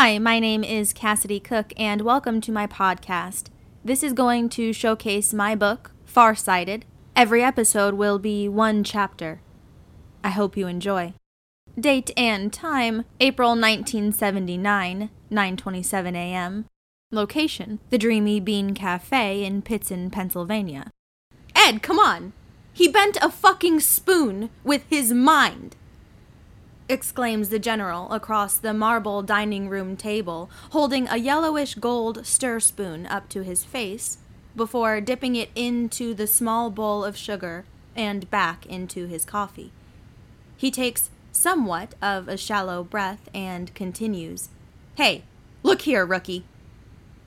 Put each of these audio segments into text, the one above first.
Hi, my name is Cassidy Cook, and welcome to my podcast. This is going to showcase my book, Farsighted. Every episode will be one chapter. I hope you enjoy. Date and time April 1979, 9:27 a.m. Location: The Dreamy Bean Cafe in Pittston, Pennsylvania. Ed, come on. He bent a fucking spoon with his mind exclaims the general across the marble dining room table, holding a yellowish gold stir spoon up to his face before dipping it into the small bowl of sugar and back into his coffee. He takes somewhat of a shallow breath and continues, Hey, look here, rookie.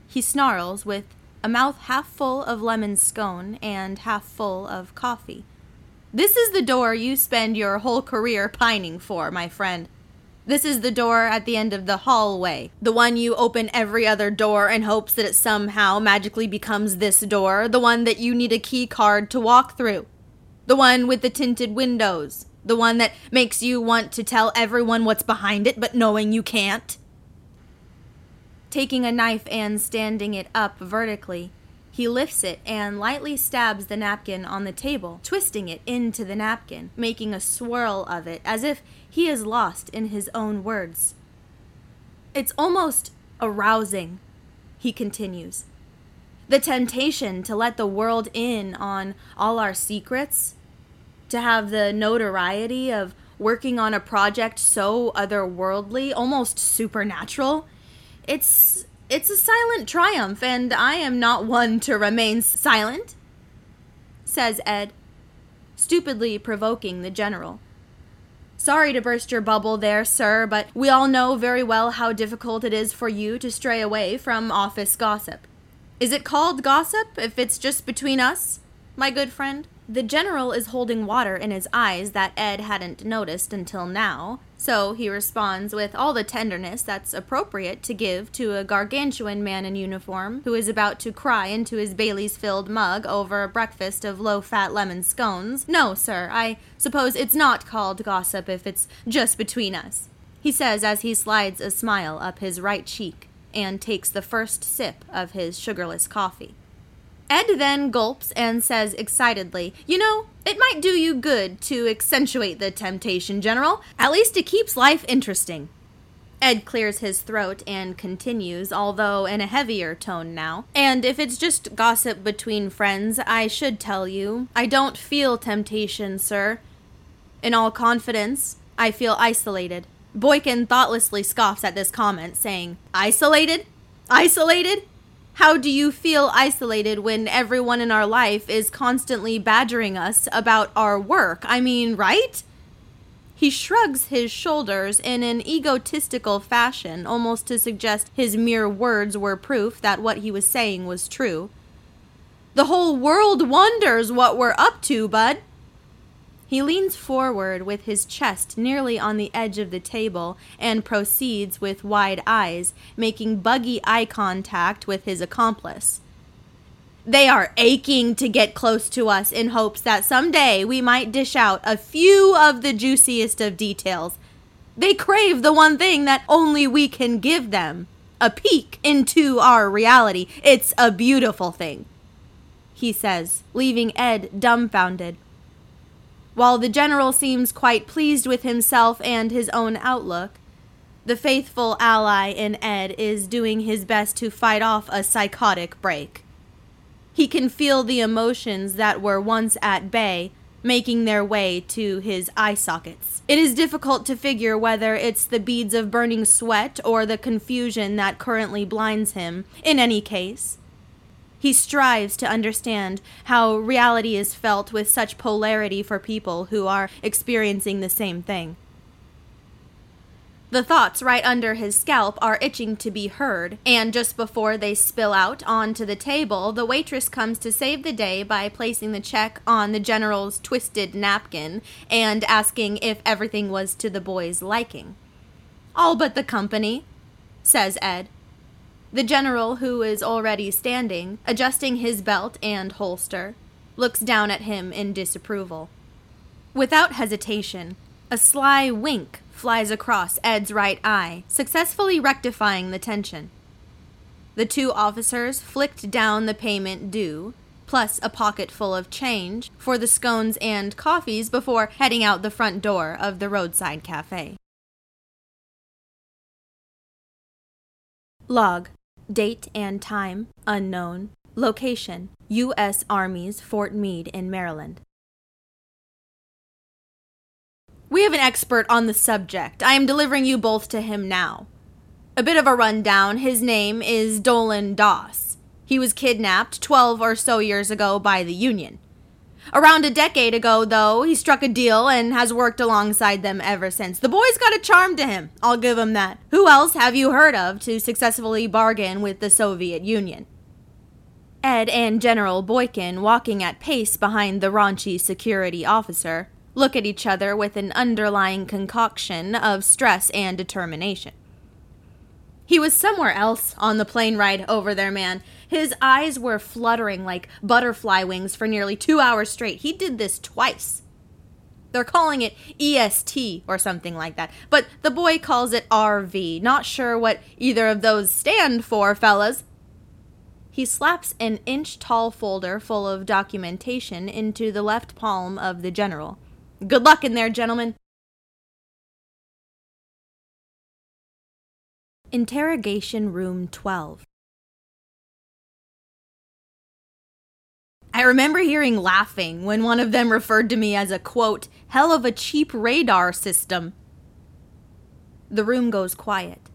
He snarls with a mouth half full of lemon scone and half full of coffee. This is the door you spend your whole career pining for, my friend. This is the door at the end of the hallway. The one you open every other door in hopes that it somehow magically becomes this door. The one that you need a key card to walk through. The one with the tinted windows. The one that makes you want to tell everyone what's behind it, but knowing you can't. Taking a knife and standing it up vertically, he lifts it and lightly stabs the napkin on the table, twisting it into the napkin, making a swirl of it as if he is lost in his own words. It's almost arousing, he continues. The temptation to let the world in on all our secrets, to have the notoriety of working on a project so otherworldly, almost supernatural. It's it's a silent triumph, and I am not one to remain silent, says Ed, stupidly provoking the general. Sorry to burst your bubble there, sir, but we all know very well how difficult it is for you to stray away from office gossip. Is it called gossip if it's just between us, my good friend? The general is holding water in his eyes that Ed hadn't noticed until now, so he responds with all the tenderness that's appropriate to give to a gargantuan man in uniform who is about to cry into his Bailey's filled mug over a breakfast of low fat lemon scones. No, sir, I suppose it's not called gossip if it's just between us, he says as he slides a smile up his right cheek and takes the first sip of his sugarless coffee. Ed then gulps and says excitedly, You know, it might do you good to accentuate the temptation, General. At least it keeps life interesting. Ed clears his throat and continues, although in a heavier tone now. And if it's just gossip between friends, I should tell you, I don't feel temptation, sir. In all confidence, I feel isolated. Boykin thoughtlessly scoffs at this comment, saying, Isolated? Isolated? How do you feel isolated when everyone in our life is constantly badgering us about our work? I mean, right? He shrugs his shoulders in an egotistical fashion, almost to suggest his mere words were proof that what he was saying was true. The whole world wonders what we're up to, bud. He leans forward with his chest nearly on the edge of the table and proceeds with wide eyes, making buggy eye contact with his accomplice. They are aching to get close to us in hopes that someday we might dish out a few of the juiciest of details. They crave the one thing that only we can give them a peek into our reality. It's a beautiful thing, he says, leaving Ed dumbfounded while the general seems quite pleased with himself and his own outlook, the faithful ally in Ed is doing his best to fight off a psychotic break. He can feel the emotions that were once at bay making their way to his eye sockets. It is difficult to figure whether it's the beads of burning sweat or the confusion that currently blinds him. In any case, he strives to understand how reality is felt with such polarity for people who are experiencing the same thing. The thoughts right under his scalp are itching to be heard, and just before they spill out onto the table, the waitress comes to save the day by placing the check on the general's twisted napkin and asking if everything was to the boy's liking. All but the company, says Ed. The general, who is already standing, adjusting his belt and holster, looks down at him in disapproval. Without hesitation, a sly wink flies across Ed's right eye, successfully rectifying the tension. The two officers flicked down the payment due, plus a pocket full of change for the scones and coffees before heading out the front door of the roadside cafe. Log Date and time unknown. Location U.S. Army's Fort Meade in Maryland. We have an expert on the subject. I am delivering you both to him now. A bit of a rundown his name is Dolan Doss. He was kidnapped 12 or so years ago by the Union. Around a decade ago, though, he struck a deal and has worked alongside them ever since. The boy's got a charm to him, I'll give him that. Who else have you heard of to successfully bargain with the Soviet Union? Ed and General Boykin, walking at pace behind the raunchy security officer, look at each other with an underlying concoction of stress and determination. He was somewhere else on the plane ride over there, man. His eyes were fluttering like butterfly wings for nearly two hours straight. He did this twice. They're calling it EST or something like that, but the boy calls it RV. Not sure what either of those stand for, fellas. He slaps an inch tall folder full of documentation into the left palm of the general. Good luck in there, gentlemen. Interrogation Room 12. I remember hearing laughing when one of them referred to me as a quote, hell of a cheap radar system. The room goes quiet.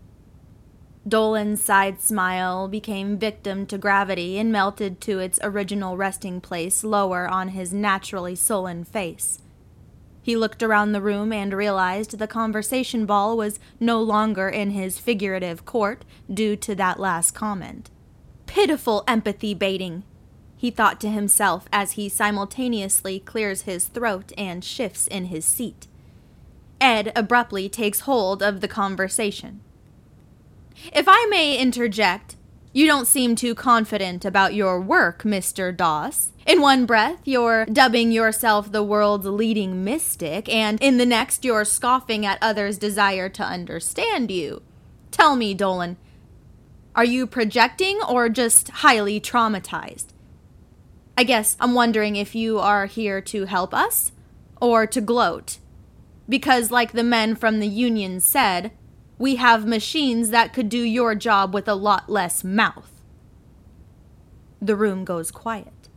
Dolan's side smile became victim to gravity and melted to its original resting place lower on his naturally sullen face. He looked around the room and realized the conversation ball was no longer in his figurative court due to that last comment. Pitiful empathy baiting, he thought to himself as he simultaneously clears his throat and shifts in his seat. Ed abruptly takes hold of the conversation. If I may interject, you don't seem too confident about your work, Mr. Doss. In one breath, you're dubbing yourself the world's leading mystic, and in the next, you're scoffing at others' desire to understand you. Tell me, Dolan, are you projecting or just highly traumatized? I guess I'm wondering if you are here to help us or to gloat. Because, like the men from the Union said, we have machines that could do your job with a lot less mouth. The room goes quiet.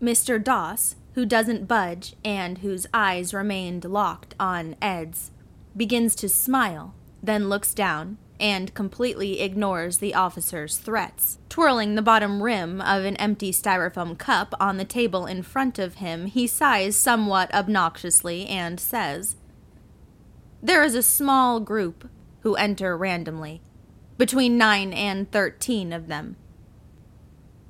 Mr. Doss, who doesn't budge and whose eyes remained locked on Ed's, begins to smile, then looks down and completely ignores the officer's threats. Twirling the bottom rim of an empty styrofoam cup on the table in front of him, he sighs somewhat obnoxiously and says, there is a small group who enter randomly, between 9 and 13 of them.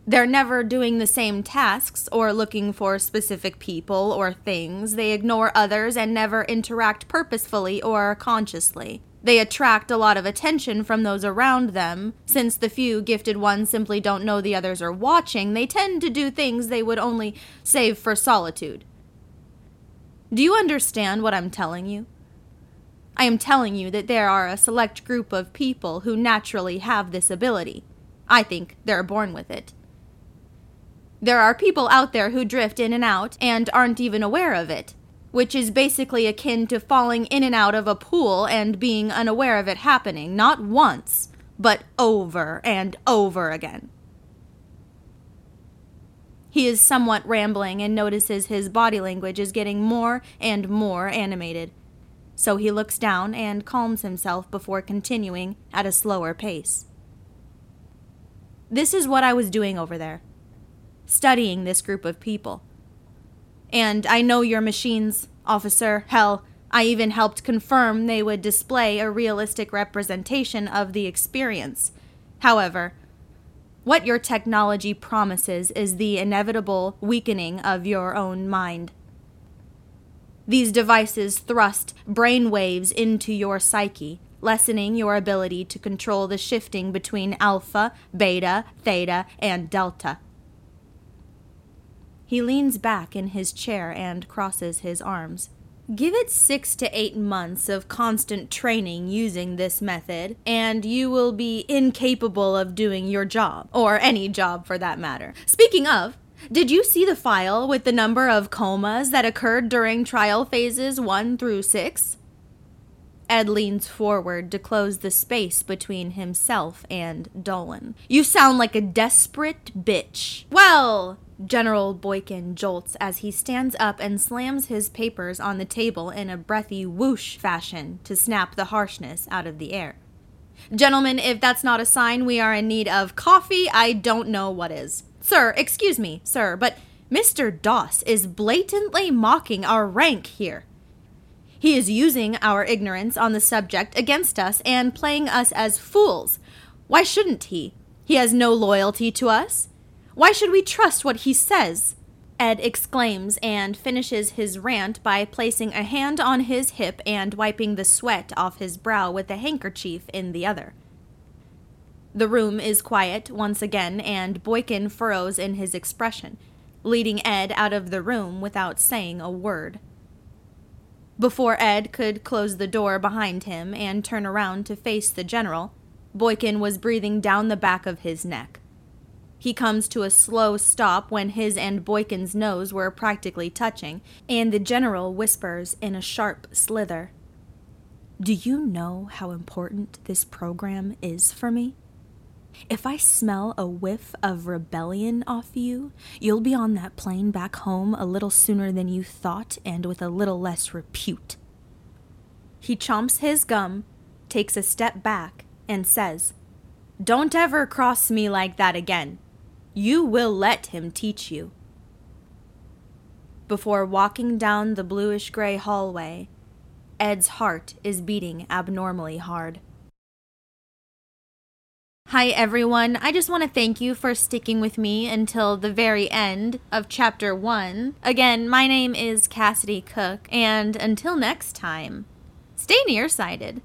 They're never doing the same tasks or looking for specific people or things. They ignore others and never interact purposefully or consciously. They attract a lot of attention from those around them. Since the few gifted ones simply don't know the others are watching, they tend to do things they would only save for solitude. Do you understand what I'm telling you? I am telling you that there are a select group of people who naturally have this ability. I think they're born with it. There are people out there who drift in and out and aren't even aware of it, which is basically akin to falling in and out of a pool and being unaware of it happening, not once, but over and over again. He is somewhat rambling and notices his body language is getting more and more animated so he looks down and calms himself before continuing at a slower pace. This is what I was doing over there studying this group of people. And I know your machines, officer. Hell, I even helped confirm they would display a realistic representation of the experience. However, what your technology promises is the inevitable weakening of your own mind. These devices thrust brain waves into your psyche, lessening your ability to control the shifting between alpha, beta, theta, and delta. He leans back in his chair and crosses his arms. Give it six to eight months of constant training using this method, and you will be incapable of doing your job, or any job for that matter. Speaking of, did you see the file with the number of comas that occurred during trial phases 1 through 6? Ed leans forward to close the space between himself and Dolan. You sound like a desperate bitch. Well, General Boykin jolts as he stands up and slams his papers on the table in a breathy whoosh fashion to snap the harshness out of the air. Gentlemen, if that's not a sign we are in need of coffee, I don't know what is. Sir, excuse me, sir, but Mr. Doss is blatantly mocking our rank here. He is using our ignorance on the subject against us and playing us as fools. Why shouldn't he? He has no loyalty to us. Why should we trust what he says? Ed exclaims and finishes his rant by placing a hand on his hip and wiping the sweat off his brow with a handkerchief in the other. The room is quiet once again, and Boykin furrows in his expression, leading Ed out of the room without saying a word. Before Ed could close the door behind him and turn around to face the general, Boykin was breathing down the back of his neck. He comes to a slow stop when his and Boykin's nose were practically touching, and the general whispers in a sharp slither Do you know how important this program is for me? If I smell a whiff of rebellion off you, you'll be on that plane back home a little sooner than you thought and with a little less repute. He chomps his gum, takes a step back, and says, Don't ever cross me like that again. You will let him teach you. Before walking down the bluish gray hallway, Ed's heart is beating abnormally hard. Hi, everyone. I just want to thank you for sticking with me until the very end of chapter one. Again, my name is Cassidy Cook, and until next time, stay nearsighted.